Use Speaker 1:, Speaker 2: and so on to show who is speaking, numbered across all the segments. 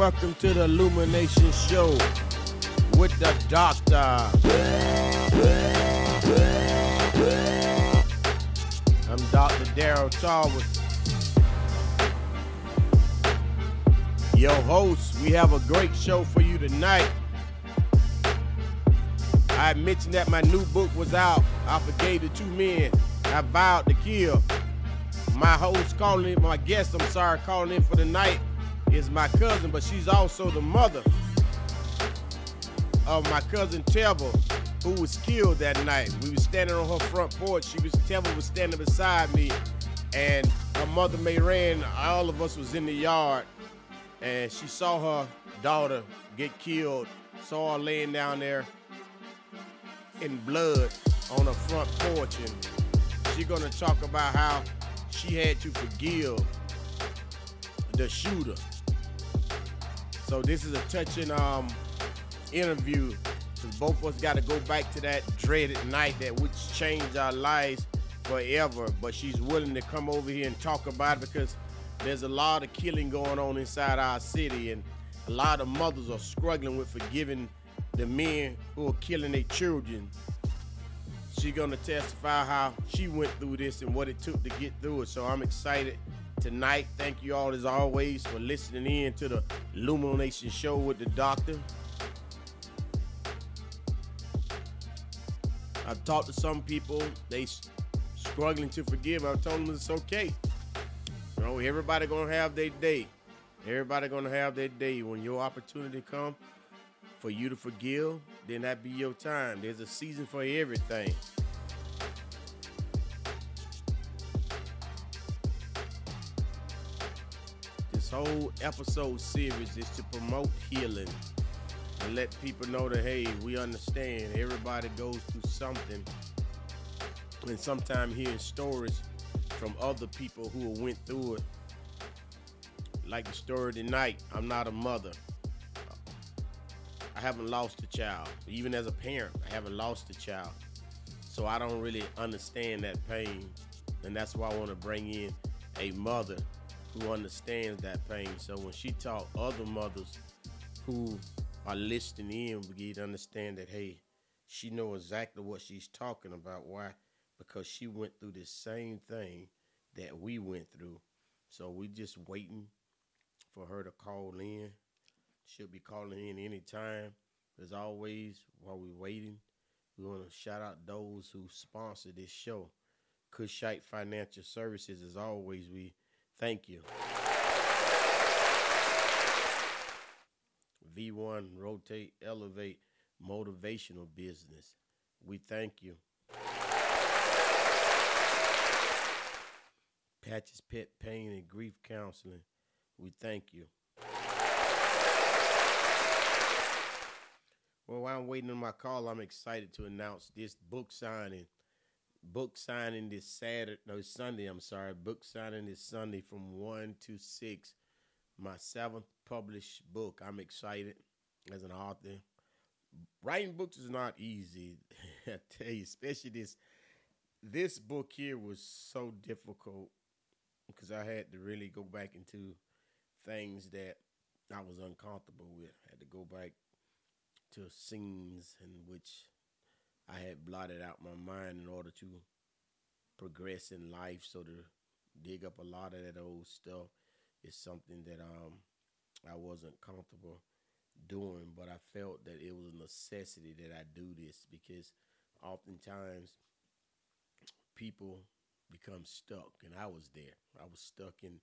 Speaker 1: welcome to the Illumination Show with the Doctor. I'm Dr. Daryl Thomas. Your host, we have a great show for you tonight. I mentioned that my new book was out. I forgave the two men I vowed to kill. My host calling in, my guest, I'm sorry, calling in for the night is my cousin, but she's also the mother of my cousin Teva, who was killed that night. We were standing on her front porch. She was Teva was standing beside me, and her mother Mary Ann. All of us was in the yard, and she saw her daughter get killed. Saw her laying down there in blood on her front porch, and she gonna talk about how she had to forgive the shooter. So this is a touching um, interview because both of us got to go back to that dreaded night that which changed our lives forever. But she's willing to come over here and talk about it because there's a lot of killing going on inside our city, and a lot of mothers are struggling with forgiving the men who are killing their children. She's gonna testify how she went through this and what it took to get through it. So I'm excited tonight. Thank you all as always for listening in to the Illumination Show with the Doctor. I've talked to some people, they struggling to forgive. I've told them it's okay. You know, everybody gonna have their day. Everybody gonna have their day. When your opportunity come for you to forgive, then that be your time. There's a season for everything. Whole episode series is to promote healing and let people know that hey, we understand everybody goes through something. And sometimes hearing stories from other people who went through it. Like the story tonight, I'm not a mother. I haven't lost a child. Even as a parent, I haven't lost a child. So I don't really understand that pain. And that's why I want to bring in a mother who understands that pain. So when she taught other mothers who are listening in, we get to understand that hey, she know exactly what she's talking about. Why? Because she went through the same thing that we went through. So we just waiting for her to call in. She'll be calling in anytime. As always, while we're waiting, we want to shout out those who sponsor this show. Cushite Financial Services, as always, we thank you. V1 Rotate Elevate Motivational Business, we thank you. Patches Pet Pain and Grief Counseling, we thank you. Well, while I'm waiting on my call, I'm excited to announce this book signing. Book signing this Saturday, no Sunday. I'm sorry. Book signing this Sunday from one to six. My seventh published book. I'm excited as an author. Writing books is not easy. I tell you, especially this. This book here was so difficult because I had to really go back into things that I was uncomfortable with. I had to go back to scenes in which I had blotted out my mind in order to progress in life. So to dig up a lot of that old stuff is something that um I wasn't comfortable doing, but I felt that it was a necessity that I do this because oftentimes people become stuck and I was there. I was stuck in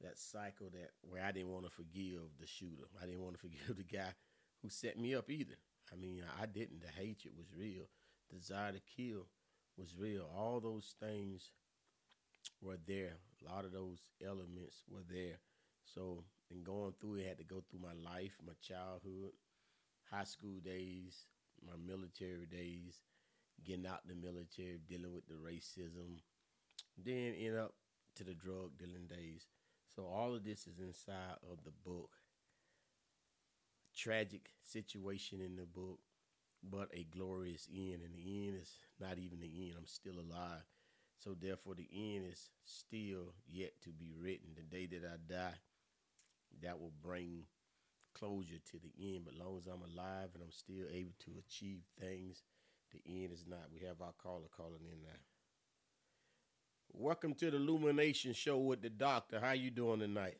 Speaker 1: that cycle that where I didn't want to forgive the shooter. I didn't want to forgive the guy who set me up either. I mean, I didn't. The hatred was real. Desire to kill was real. All those things were there. A lot of those elements were there. So, in going through it, I had to go through my life, my childhood, high school days, my military days, getting out the military, dealing with the racism, then end up to the drug dealing days. So all of this is inside of the book. Tragic situation in the book, but a glorious end. And the end is not even the end. I'm still alive. So therefore the end is still yet to be written. The day that I die, that will bring closure to the end, but long as I'm alive and I'm still able to achieve things, the end is not. We have our caller calling in now. Welcome to the Illumination Show with the Doctor. How you doing tonight?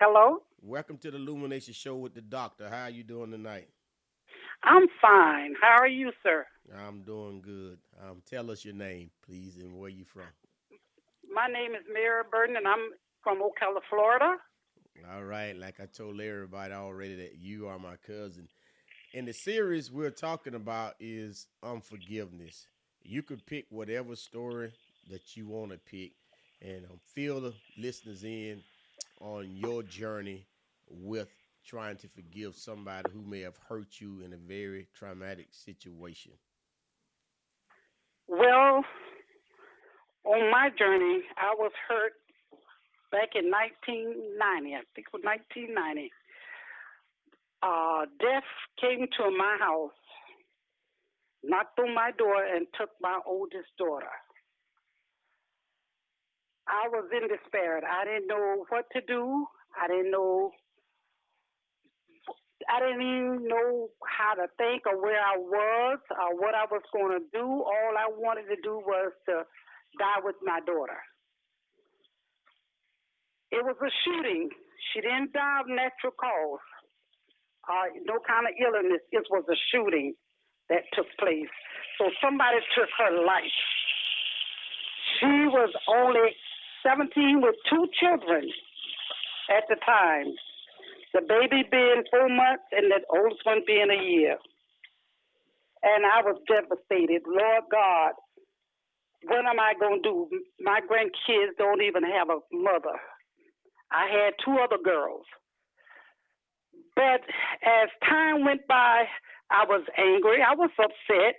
Speaker 2: Hello.
Speaker 1: Welcome to the Illumination Show with the Doctor. How are you doing tonight?
Speaker 2: I'm fine. How are you, sir?
Speaker 1: I'm doing good. Um, tell us your name, please, and where you from.
Speaker 2: My name is Mary Burton, and I'm from Ocala, Florida.
Speaker 1: All right. Like I told everybody already that you are my cousin. And the series we're talking about is unforgiveness. You could pick whatever story that you want to pick and um, fill the listeners in on your journey with trying to forgive somebody who may have hurt you in a very traumatic situation.
Speaker 2: Well, on my journey, I was hurt back in 1990. I think it was 1990. Uh, death came to my house, knocked on my door, and took my oldest daughter. I was in despair. I didn't know what to do. I didn't know. I didn't even know how to think or where I was or what I was going to do. All I wanted to do was to die with my daughter. It was a shooting. She didn't die of natural cause, uh, no kind of illness. It was a shooting that took place. So somebody took her life. She was only 17 with two children at the time. The baby being four months and the oldest one being a year. And I was devastated. Lord God, what am I going to do? My grandkids don't even have a mother. I had two other girls. But as time went by, I was angry, I was upset,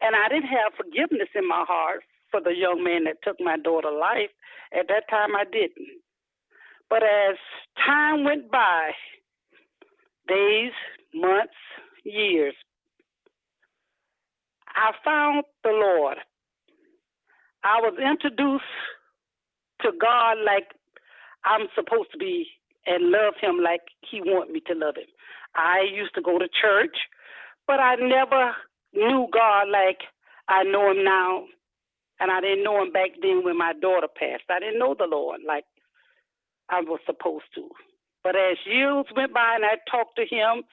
Speaker 2: and I didn't have forgiveness in my heart for the young man that took my daughter's life. At that time, I didn't. But as time went by, days, months, years, I found the Lord. I was introduced to God like I'm supposed to be and love him like he want me to love him. I used to go to church, but I never knew God like I know him now. And I didn't know him back then when my daughter passed. I didn't know the Lord like I was supposed to. But as years went by and I talked to him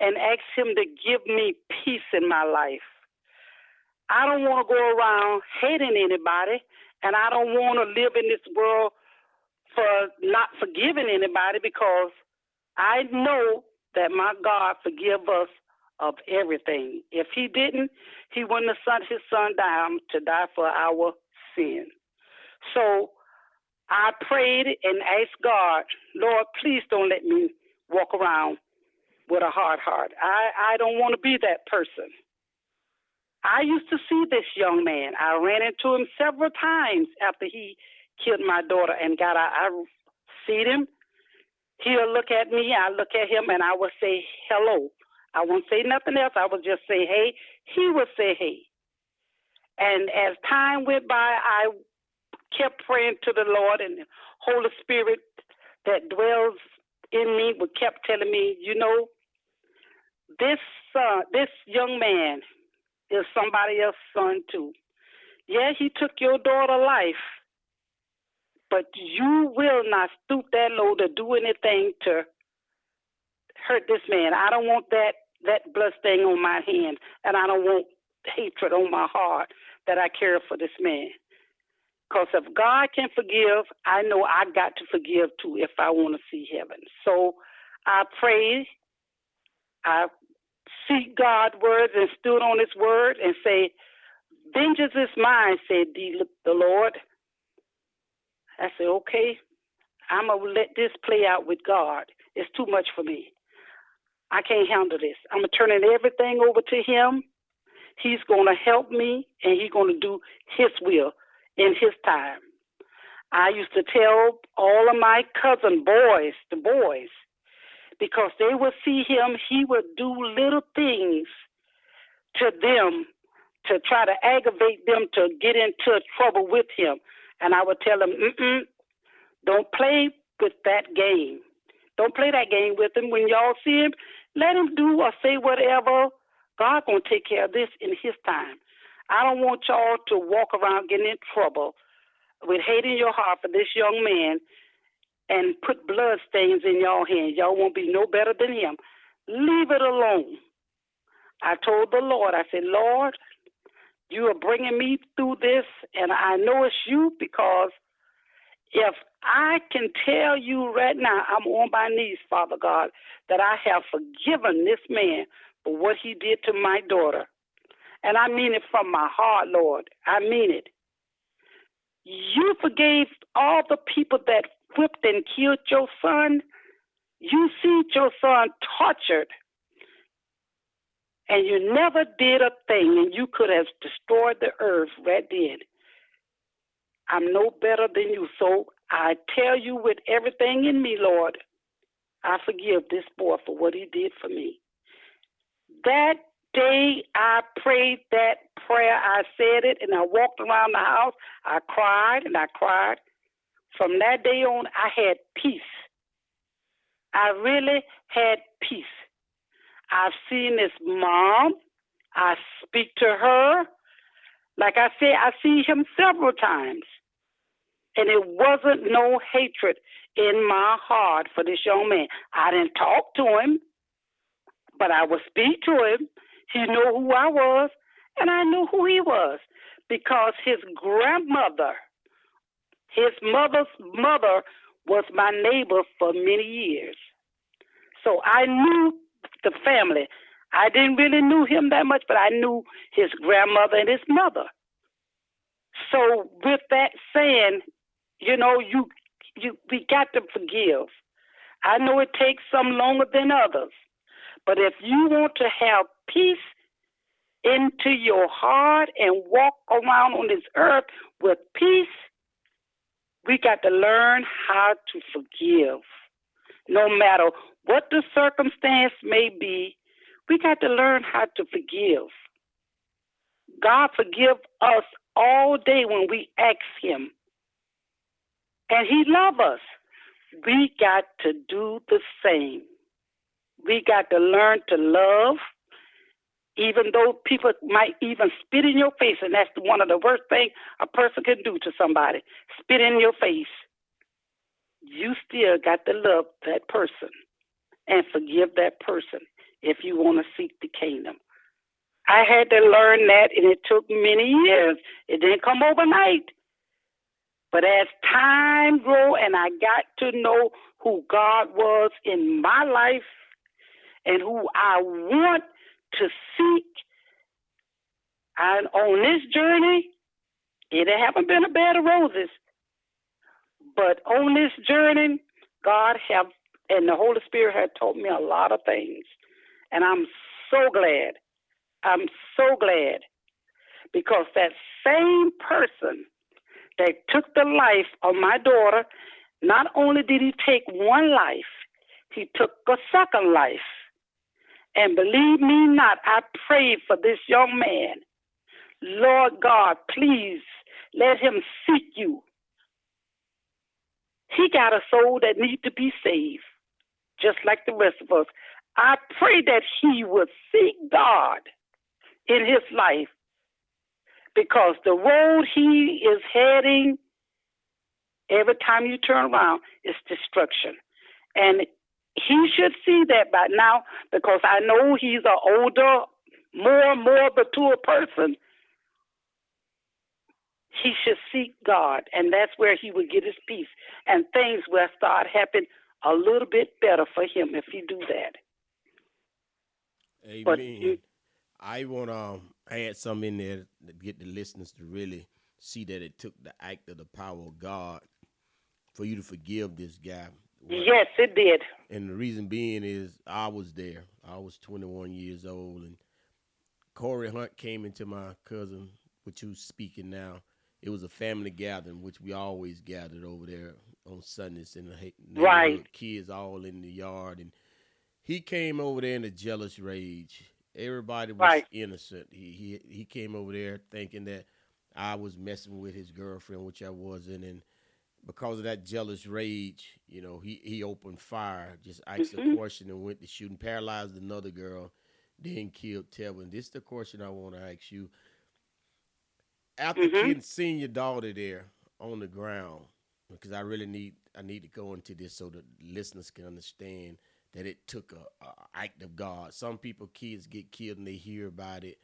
Speaker 2: and asked him to give me peace in my life, I don't want to go around hating anybody, and I don't want to live in this world for not forgiving anybody because I know that my God forgive us of everything. If he didn't, he wouldn't have sent his son down to die for our sin. So I prayed and asked God, Lord, please don't let me walk around with a hard heart. I, I don't want to be that person. I used to see this young man. I ran into him several times after he killed my daughter and got out. I see him. He'll look at me. I look at him, and I will say hello. I won't say nothing else. I will just say hey. He would say hey. And as time went by, I kept praying to the Lord, and the Holy Spirit that dwells in me would kept telling me, you know, this son, this young man is somebody else's son too. Yeah, he took your daughter life, but you will not stoop that low to do anything to hurt this man. I don't want that that blood stain on my hand, and I don't want hatred on my heart that I care for this man. Because if God can forgive, I know I got to forgive too if I want to see heaven. So I pray, I seek God's words and stood on His word and say, "Vengeance is mine," said the, the Lord. I said, okay, I'm going to let this play out with God. It's too much for me. I can't handle this. I'm turning everything over to Him. He's going to help me, and He's going to do His will in His time. I used to tell all of my cousin boys, the boys, because they would see him, he would do little things to them to try to aggravate them to get into trouble with him. And I would tell them, mm don't play with that game. Don't play that game with him. When y'all see him, let him do or say whatever. God gonna take care of this in His time. I don't want y'all to walk around getting in trouble with hate in your heart for this young man and put blood stains in y'all hands. Y'all won't be no better than him. Leave it alone. I told the Lord, I said, Lord, you are bringing me through this, and I know it's you because if I can tell you right now, I'm on my knees, Father God, that I have forgiven this man for what he did to my daughter. And I mean it from my heart, Lord. I mean it. You forgave all the people that whipped and killed your son. You see your son tortured. And you never did a thing, and you could have destroyed the earth right then. I'm no better than you. So I tell you with everything in me, Lord, I forgive this boy for what he did for me. That day I prayed that prayer, I said it, and I walked around the house. I cried and I cried. From that day on, I had peace. I really had peace. I've seen this mom. I speak to her. Like I said, I see him several times. And it wasn't no hatred in my heart for this young man. I didn't talk to him, but I would speak to him. He knew who I was, and I knew who he was because his grandmother, his mother's mother, was my neighbor for many years. So I knew the family. I didn't really knew him that much, but I knew his grandmother and his mother. So with that saying, you know, you you we got to forgive. I know it takes some longer than others, but if you want to have peace into your heart and walk around on this earth with peace, we got to learn how to forgive. No matter what the circumstance may be, we got to learn how to forgive. God forgive us all day when we ask him. And he love us. We got to do the same. We got to learn to love, even though people might even spit in your face, and that's one of the worst things a person can do to somebody spit in your face. You still got to love that person and forgive that person if you want to seek the kingdom. I had to learn that, and it took many years. It didn't come overnight. But as time grew and I got to know who God was in my life and who I want to seek, and on this journey, it haven't been a bed of roses. But on this journey, God have and the Holy Spirit had taught me a lot of things. And I'm so glad. I'm so glad because that same person that took the life of my daughter, not only did he take one life, he took a second life. And believe me not, I prayed for this young man. Lord God, please let him seek you. He got a soul that needs to be saved, just like the rest of us. I pray that he would seek God in his life because the road he is heading, every time you turn around, is destruction. And he should see that by now because I know he's an older, more and more mature person. He should seek God, and that's where he will get his peace, and things will start happening a little bit better for him if he do that.
Speaker 1: Amen. But I want to um, um, add some in there to get the listeners to really see that it took the act of the power of God for you to forgive this guy.
Speaker 2: Yes, it did.
Speaker 1: And the reason being is I was there. I was 21 years old, and Corey Hunt came into my cousin, which who's speaking now. It was a family gathering, which we always gathered over there on Sundays and the
Speaker 2: right.
Speaker 1: Kids all in the yard, and he came over there in a jealous rage Everybody was right. innocent. He he he came over there thinking that I was messing with his girlfriend, which I wasn't, and because of that jealous rage, you know, he he opened fire, just asked
Speaker 2: Mhm.
Speaker 1: a question and went to shooting, paralyzed another girl, then killed Tevin. This is the question I want to ask you. After
Speaker 2: Mhm.
Speaker 1: kid- seeing your daughter there on the ground, because I really need I need to go into this so the listeners can understand that it took a, a act of God. Some people kids get killed and they hear about it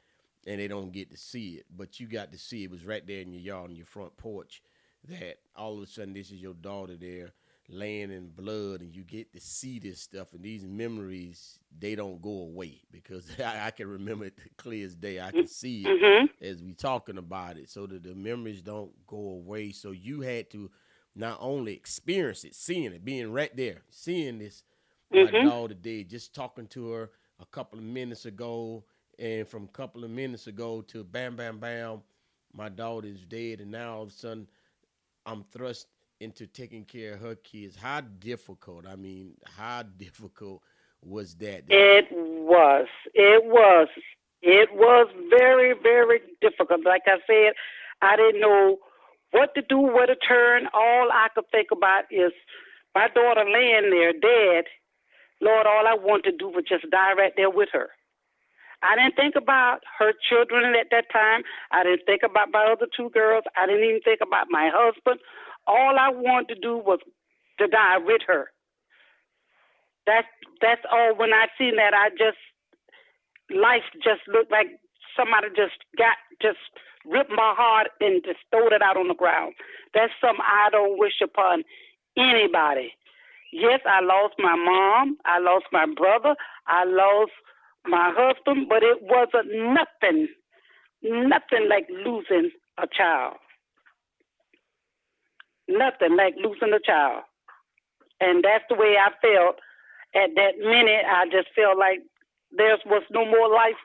Speaker 1: and they don't get to see it, but you got to see it. Was right there in your yard on your front porch that all of a sudden this is your daughter there laying in blood and you get to see this stuff and these memories they don't go away because I, I can remember it clear as day. I can see it
Speaker 2: Mhm.
Speaker 1: as we talking about it so that the memories don't go away. So you had to not only experience it, seeing it, being right there, seeing this my
Speaker 2: Mhm.
Speaker 1: daughter did, just talking to her a couple of minutes ago, and from a couple of minutes ago to bam, bam, bam, my daughter is dead, and now all of a sudden I'm thrust into taking care of her kids. How difficult? I mean, how difficult was that?
Speaker 2: It was. It was. It was very, very difficult. Like I said, I didn't know what to do, where to turn. All I could think about is my daughter laying there dead. Lord, all I wanted to do was just die right there with her. I didn't think about her children at that time. I didn't think about my other two girls. I didn't even think about my husband. All I wanted to do was to die with her. That's that's all. When I seen that, I just life just looked like somebody just got just ripped my heart and just throwed it out on the ground. That's something I don't wish upon anybody. Yes, I lost my mom, I lost my brother, I lost my husband, but it wasn't nothing, nothing like losing a child. Nothing like losing a child. And that's the way I felt at that minute. I just felt like there was no more life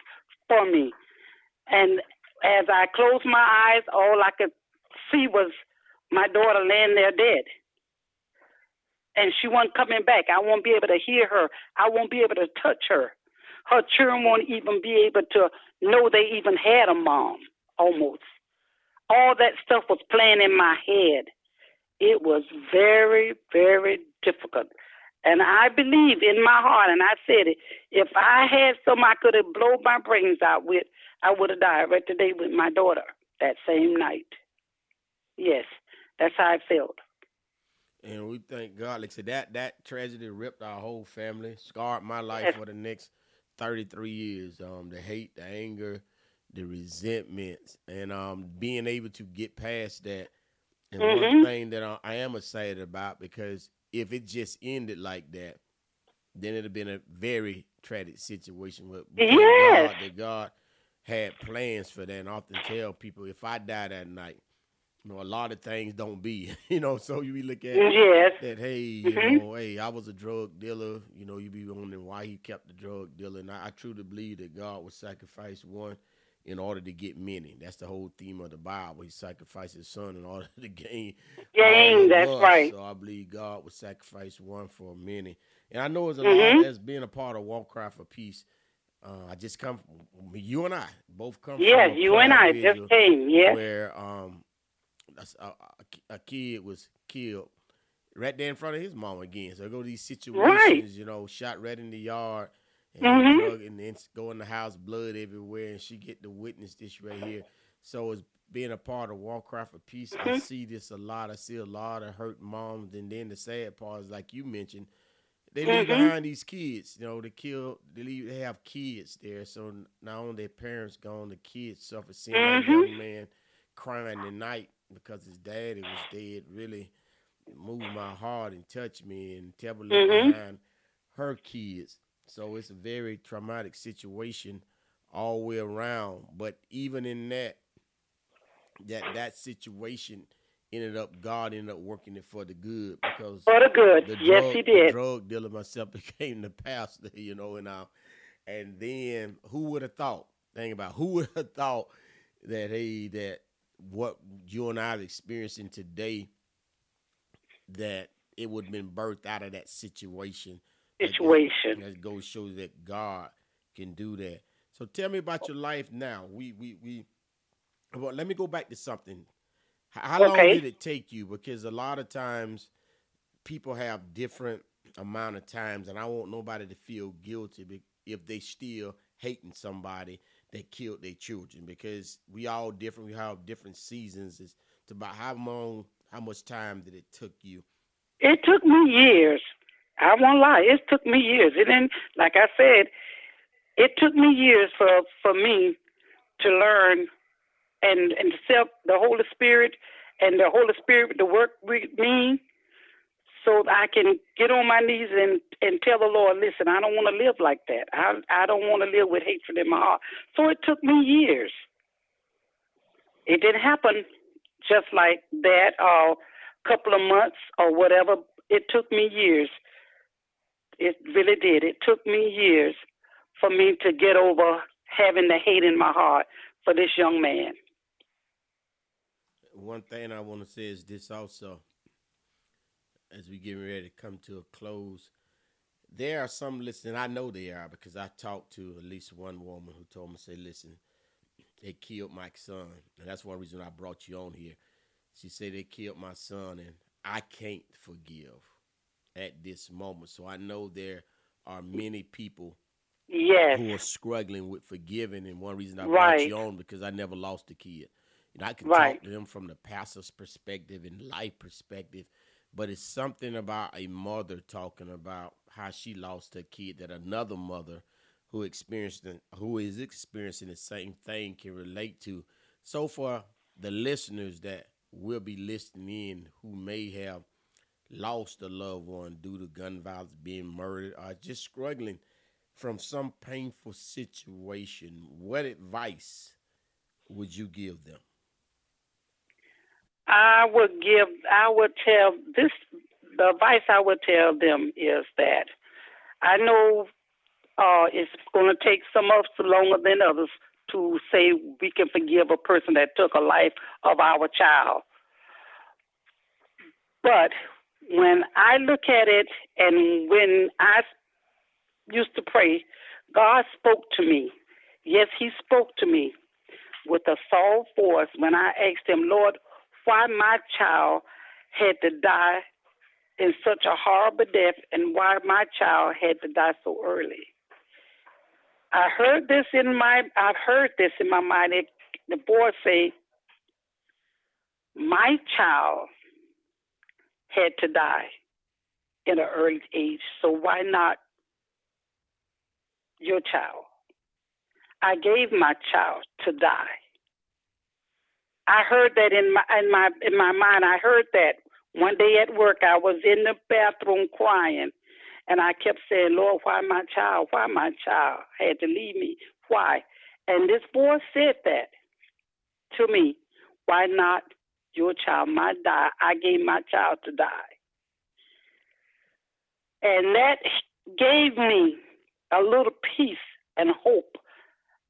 Speaker 2: for me. And as I closed my eyes, all I could see was my daughter laying there dead. And she wasn't coming back. I won't be able to hear her. I won't be able to touch her. Her children won't even be able to know they even had a mom, almost. All that stuff was playing in my head. It was very, very difficult. And I believe in my heart, and I said it, if I had some I could have blown my brains out with, I would have died right today with my daughter that same night. Yes, that's how I felt.
Speaker 1: And we thank God. Like I said, that that tragedy ripped our whole family, scarred my life for the next thirty three years. Um, the hate, the anger, the resentments, and um, being able to get past that. And one
Speaker 2: Mhm.
Speaker 1: thing that I, I am excited about because if it just ended like that, then it'd have been a very tragic situation. But we
Speaker 2: Yes.
Speaker 1: God that God had plans for that. And I often tell people if I die that night, you know, a lot of things don't be, you know. So you be look at
Speaker 2: Yes.
Speaker 1: that hey, you
Speaker 2: Mhm.
Speaker 1: know, hey, I was a drug dealer. You know, you be wondering why he kept the drug dealer. And I, I truly believe that God would sacrifice one in order to get many. That's the whole theme of the Bible. He sacrificed his son in order to gain.
Speaker 2: Gain, that's right.
Speaker 1: So I believe God would sacrifice one for many. And I know it's a
Speaker 2: Mhm.
Speaker 1: lot as being a part of Walk Cry for Peace. Uh, I just come from you and I both come
Speaker 2: Yes, you and I just came. Yes.
Speaker 1: where um a, a, a kid was killed right there in front of his mom again. So I go to these situations,
Speaker 2: Right.
Speaker 1: you know, shot right in the yard and
Speaker 2: Mhm.
Speaker 1: drug and then go in the house, blood everywhere, and she get to witness this right here. So it's being a part of Walk Cry for Peace. I
Speaker 2: Mhm.
Speaker 1: see this a lot. I see a lot of hurt moms, and then the sad part is like you mentioned, they leave
Speaker 2: Mhm.
Speaker 1: behind these kids. You know, they kill. They leave. They have kids there. So not only their parents gone, the kids suffer. Seeing
Speaker 2: Mhm.
Speaker 1: young man crying tonight because his daddy was dead really moved my heart and touched me. And left
Speaker 2: Mhm.
Speaker 1: behind her kids. So it's a very traumatic situation all the way around. But even in that, that that situation ended up God ended up working it for the good because
Speaker 2: For the good.
Speaker 1: the
Speaker 2: yes,
Speaker 1: drug,
Speaker 2: he
Speaker 1: the
Speaker 2: did.
Speaker 1: drug dealer myself became the pastor, you know, and I, and then who would have thought? Think about who would have thought that hey, that what you and I are experiencing today, that it would have been birthed out of that situation. That-
Speaker 2: Situation.
Speaker 1: That goes show you that God can do that. So tell me about your life now. We we we. Well, let me go back to something. How long did it take you? Because a lot of times people have different amount of times, and I want nobody to feel guilty if they still hating somebody that killed their children because we all different. We have different seasons. It's about how long, how much time did it took you?
Speaker 2: It took me years. I won't lie. It took me years. And then, like I said, it took me years for for me to learn and and accept the Holy Spirit and the Holy Spirit to work with me so I can get on my knees and and tell the Lord, listen, I don't want to live like that. I I don't want to live with hatred in my heart. So it took me years. It didn't happen just like that, or a couple of months or whatever. It took me years. It really did. It took me years for me to get over having the hate in my heart for this young man.
Speaker 1: One thing I want to say is this also as we getting ready to come to a close. There are some listening. I know they are because I talked to at least one woman who told me, "Say, listen, they killed my son, and that's one reason I brought you on here." She said they killed my son, and I can't forgive at this moment. So I know there are many people
Speaker 2: yes.
Speaker 1: who are struggling with forgiving, and one reason I right. brought you on because I never lost a kid. And I can right. talk to them from the pastor's perspective and life perspective but it's something about a mother talking about how she lost her kid that another mother who experienced who is experiencing the same thing can relate to. So for the listeners that will be listening in who may have lost a loved one due to gun violence, being murdered, or just struggling from some painful situation, what advice would you give them?
Speaker 2: I would give, I would tell this, the advice I would tell them is that I know uh, it's going to take some of us longer than others to say we can forgive a person that took a life of our child. But when I look at it and when I used to pray, God spoke to me. Yes, He spoke to me with a soul force when I asked Him, Lord, why my child had to die in such a horrible death and why my child had to die so early. I heard this in my I've heard this in my mind. The boy say, My child had to die in an early age, so why not your child? I gave my child to die. I heard that in my in my in my mind. I heard that one day at work. I was in the bathroom crying, and I kept saying, "Lord, why my child? Why my child had to leave me? Why?" And this boy said that to me. Why not your child? My die. I gave my child to die, and that gave me a little peace and hope.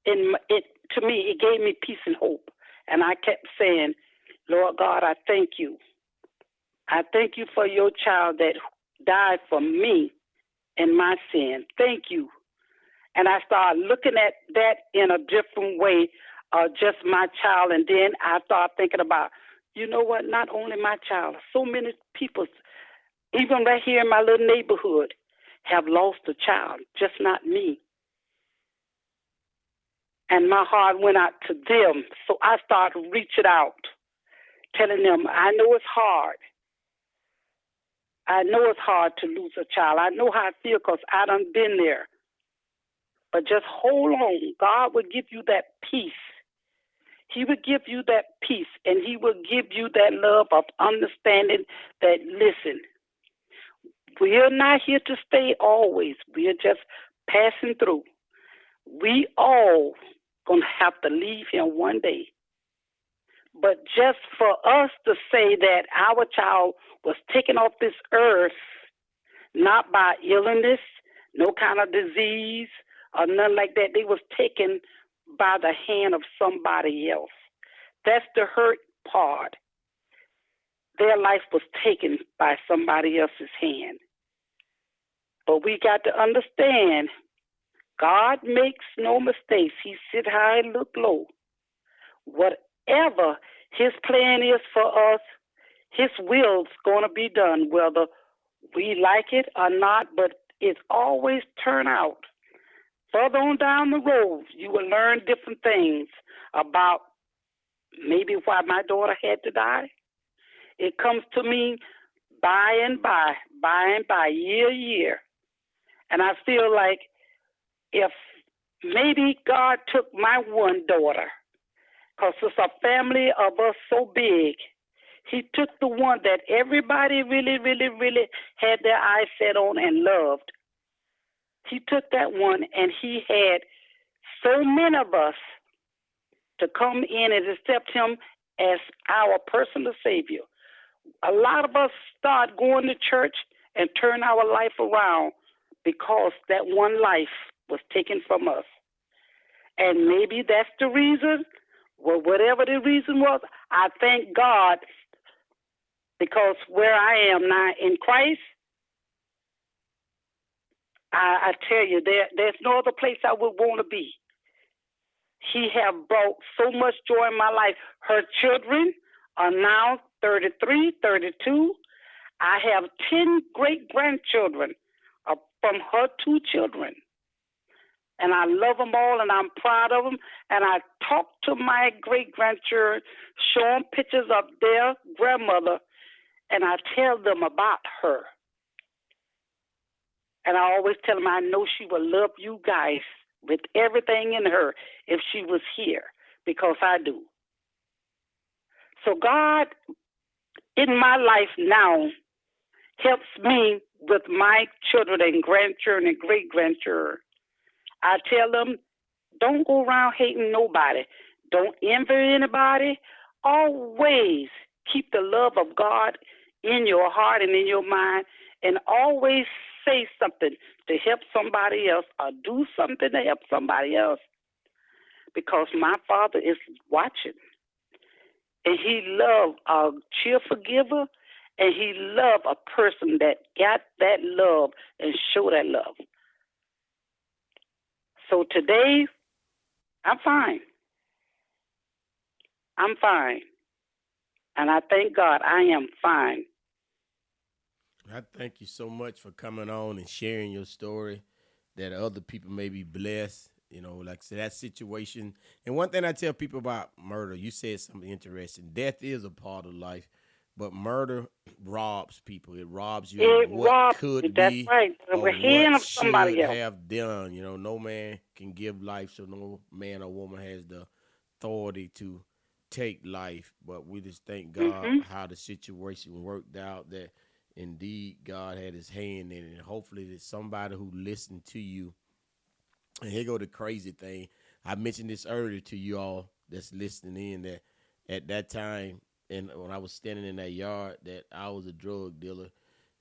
Speaker 2: In it to me, it gave me peace and hope and I kept saying, Lord God, I thank you. I thank you for your child that died for me and my sin. Thank you. And I started looking at that in a different way, uh, just my child. And then I started thinking about, you know what, not only my child, so many people, even right here in my little neighborhood, have lost a child, just not me and my heart went out to them. So I started reaching out, telling them, I know it's hard. I know it's hard to lose a child. I know how I feel because I done been there. But just hold on. God will give you that peace. He will give you that peace and He will give you that love of understanding that, listen, we're not here to stay always. We're just passing through. We all gonna have to leave him one day. But just for us to say that our child was taken off this earth not by illness, no kind of disease, or nothing like that, they was taken by the hand of somebody else. That's the hurt part. Their life was taken by somebody else's hand. But we got to understand God makes no mistakes. He sit high and look low. Whatever His plan is for us, His will's going to be done, whether we like it or not, but it's always turn out. Further on down the road, you will learn different things about maybe why my daughter had to die. It comes to me by and by, by and by, year year. And I feel like if maybe God took my one daughter, because it's a family of us so big, He took the one that everybody really, really, really had their eyes set on and loved. He took that one and He had so many of us to come in and accept Him as our personal Savior. A lot of us start going to church and turn our life around because that one life was taken from us. And maybe that's the reason, well, whatever the reason was, I thank God because where I am now in Christ, I, I tell you, there, there's no other place I would want to be. He have brought so much joy in my life. Her children are now 33, 32. I have 10 great grandchildren uh, from her two children. And I love them all and I'm proud of them. And I talk to my great grandchildren, show them pictures of their grandmother, and I tell them about her. And I always tell them I know she will love you guys with everything in her if she was here because I do. So God in my life now helps me with my children and grandchildren and great grandchildren. I tell them, don't go around hating nobody. Don't envy anybody. Always keep the love of God in your heart and in your mind, and always say something to help somebody else or do something to help somebody else. Because my Father is watching. And he loved a cheerful giver, and he loved a person that got that love and show that love. So today, I'm fine. I'm fine. And I thank God I am fine.
Speaker 1: I thank you so much for coming on and sharing your story that other people may be blessed. You know, like said, that situation. And one thing I tell people about murder, you said something interesting. Death is a part of life, but murder robs people. It robs you
Speaker 2: it
Speaker 1: what
Speaker 2: robs
Speaker 1: could
Speaker 2: you. That's
Speaker 1: be
Speaker 2: right.
Speaker 1: or
Speaker 2: We're hearing of somebody else.
Speaker 1: have done. You know, no man can give life, so no man or woman has the authority to take life. But we just thank God
Speaker 2: Mhm.
Speaker 1: how the situation worked out that indeed God had his hand in it. And hopefully that somebody who listened to you and here go the crazy thing. I mentioned this earlier to you all that's listening in that at that time and when I was standing in that yard that I was a drug dealer.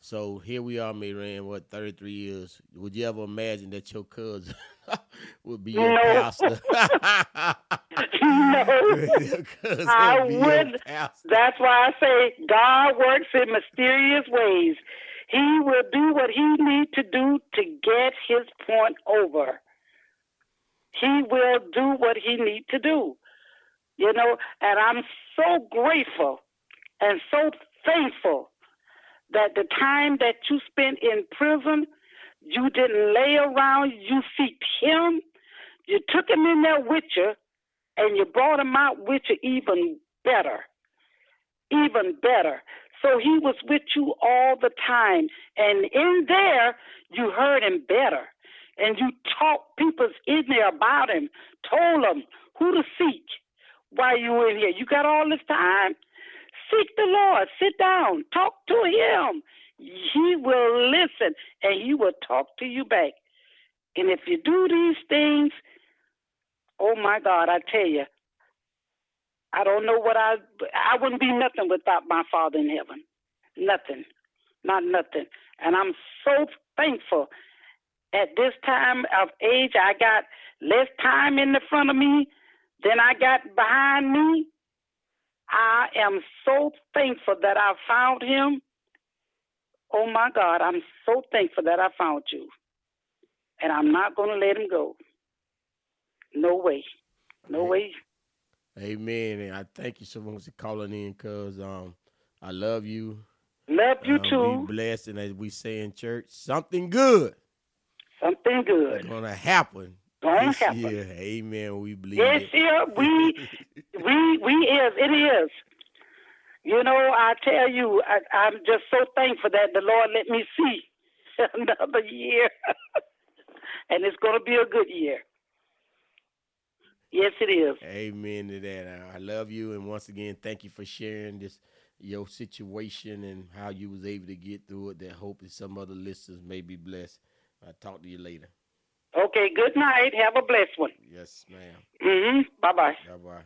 Speaker 1: So here we are, Mary Ann, what, 33 years. Would you ever imagine that your cousin would be your
Speaker 2: No.
Speaker 1: pastor?
Speaker 2: No.
Speaker 1: Your
Speaker 2: I
Speaker 1: would be your
Speaker 2: wouldn't.
Speaker 1: pastor.
Speaker 2: That's why I say God works in mysterious ways. He will do what he needs to do to get his point over. He will do what he needs to do. You know, and I'm so grateful and so thankful that the time that you spent in prison, you didn't lay around, you seeked him, you took him in there with you, and you brought him out with you even better. Even better. So he was with you all the time. And in there, you heard him better. And you talked people's in there about him, told them who to seek while you in here. You got all this time? Seek the Lord. Sit down. Talk to him. He will listen and he will talk to you back. And if you do these things, oh my God, I tell you, I don't know what I I wouldn't be nothing without my Father in heaven. Nothing. Not nothing. And I'm so thankful. At this time of age, I got less time in the front of me than I got behind me. I am so thankful that I found him. Oh my God, I'm so thankful that I found you. And I'm not going to let him go. No way. No way.
Speaker 1: Amen. And I thank you so much for calling in, cause um, I love you.
Speaker 2: Love you
Speaker 1: Um,
Speaker 2: too.
Speaker 1: Be blessed, and as we say in church, something good
Speaker 2: Something good.
Speaker 1: gonna happen
Speaker 2: Gonna
Speaker 1: this year. Amen. We believe
Speaker 2: Yes,
Speaker 1: it.
Speaker 2: yeah, we we we is it is. You know, I tell you, I, I'm just so thankful that the Lord let me see another year, and it's going to be a good year. Yes, it is.
Speaker 1: Amen to that. I love you, and once again, thank you for sharing this your situation and how you was able to get through it. That hope that some other listeners may be blessed. I'll talk to you later.
Speaker 2: Okay. Good night. Have a blessed one.
Speaker 1: Yes, ma'am.
Speaker 2: Mm-hmm. Bye bye.
Speaker 1: Bye bye.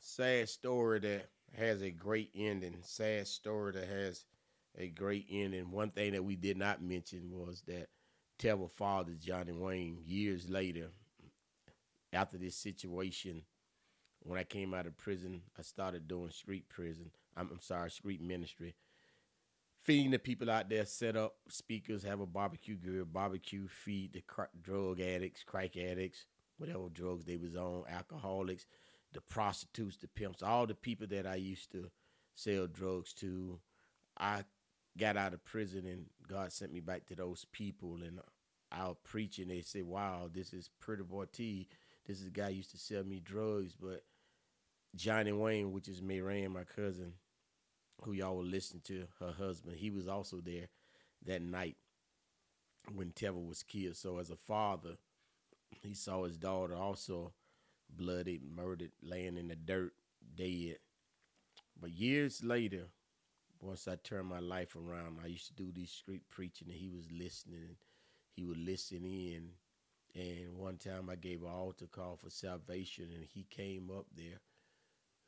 Speaker 1: Sad story that has a great ending. Sad story that has a great ending. One thing that we did not mention was that Tevin father, Johnny Wayne, years later, after this situation, when I came out of prison, I started doing street prison. I'm, I'm sorry, street ministry. Feeding the people out there, set up speakers, have a barbecue grill, barbecue, feed the cr- drug addicts, crack addicts, whatever drugs they was on, alcoholics, the prostitutes, the pimps, all the people that I used to sell drugs to. I got out of prison and God sent me back to those people and I was preaching. They said, "Wow, this is Pretty Boy T. This is a guy used to sell me drugs." But Johnny Wayne, which is Mary Ann, my cousin, who y'all will listen to, her husband, he was also there that night when Teva was killed. So as a father, he saw his daughter also bloodied, murdered, laying in the dirt, dead. But years later, once I turned my life around, I used to do these street preaching, and he was listening. He would listen in. And one time I gave an altar call for salvation, and he came up there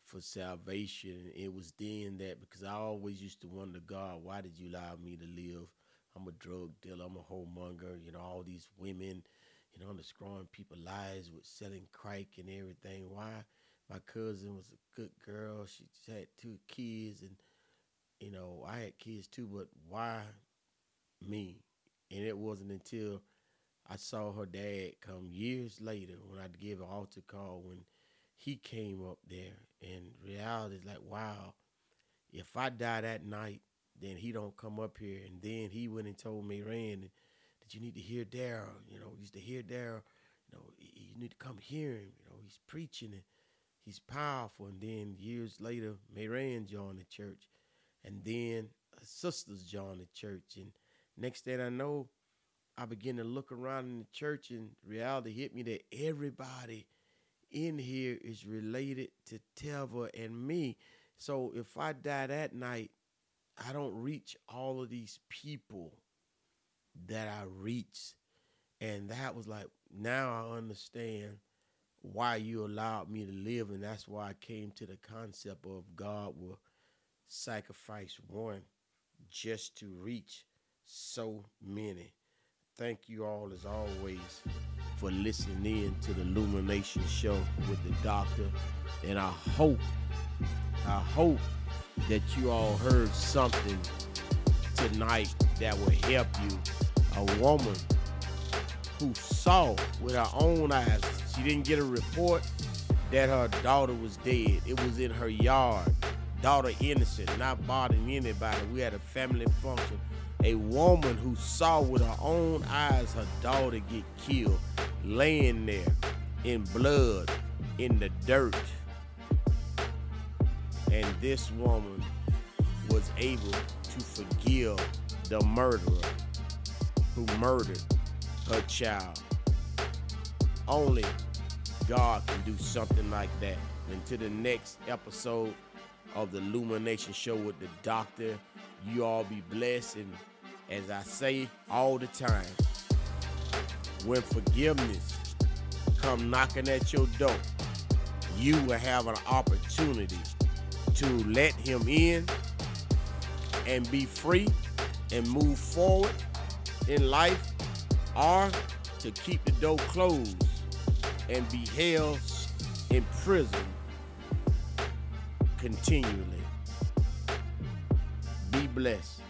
Speaker 1: for salvation. It was then that because I always used to wonder, God, why did you allow me to live? I'm a drug dealer, I'm a whoremonger, you know, all these women, you know, I'm destroying people's lives with selling crack and everything. Why? My cousin was a good girl. She had two kids, and you know, I had kids too. But why me? And it wasn't until I saw her dad come years later when I gave an altar call when he came up there. And reality is like, wow, if I die that night, then he don't come up here. And then he went and told me, Rand, that you need to hear Daryl. You know, used to hear Daryl. You know, you need to come hear him. You know, he's preaching and he's powerful. And then years later, Mary Ann joined the church. And then sisters joined the church. And next thing I know, I begin to look around in the church and reality hit me that everybody in here is related to Teva and me. So if I die that night, I don't reach all of these people that I reach. And that was like, now I understand why you allowed me to live. And that's why I came to the concept of God will sacrifice one just to reach so many. Thank you all, as always, for listening in to the Illumination Show with the doctor. And I hope, I hope that you all heard something tonight that will help you. A woman who saw with her own eyes, she didn't get a report that her daughter was dead. It was in her yard. Daughter innocent, not bothering anybody. We had a family function. A woman who saw with her own eyes her daughter get killed, laying there in blood, in the dirt. And this woman was able to forgive the murderer who murdered her child. Only God can do something like that. Until the next episode of the Illumination Show with the Doctor, you all be blessed. And as I say all the time, when forgiveness come knocking at your door, you will have an opportunity to let him in and be free and move forward in life or to keep the door closed and be held in prison continually. Be blessed.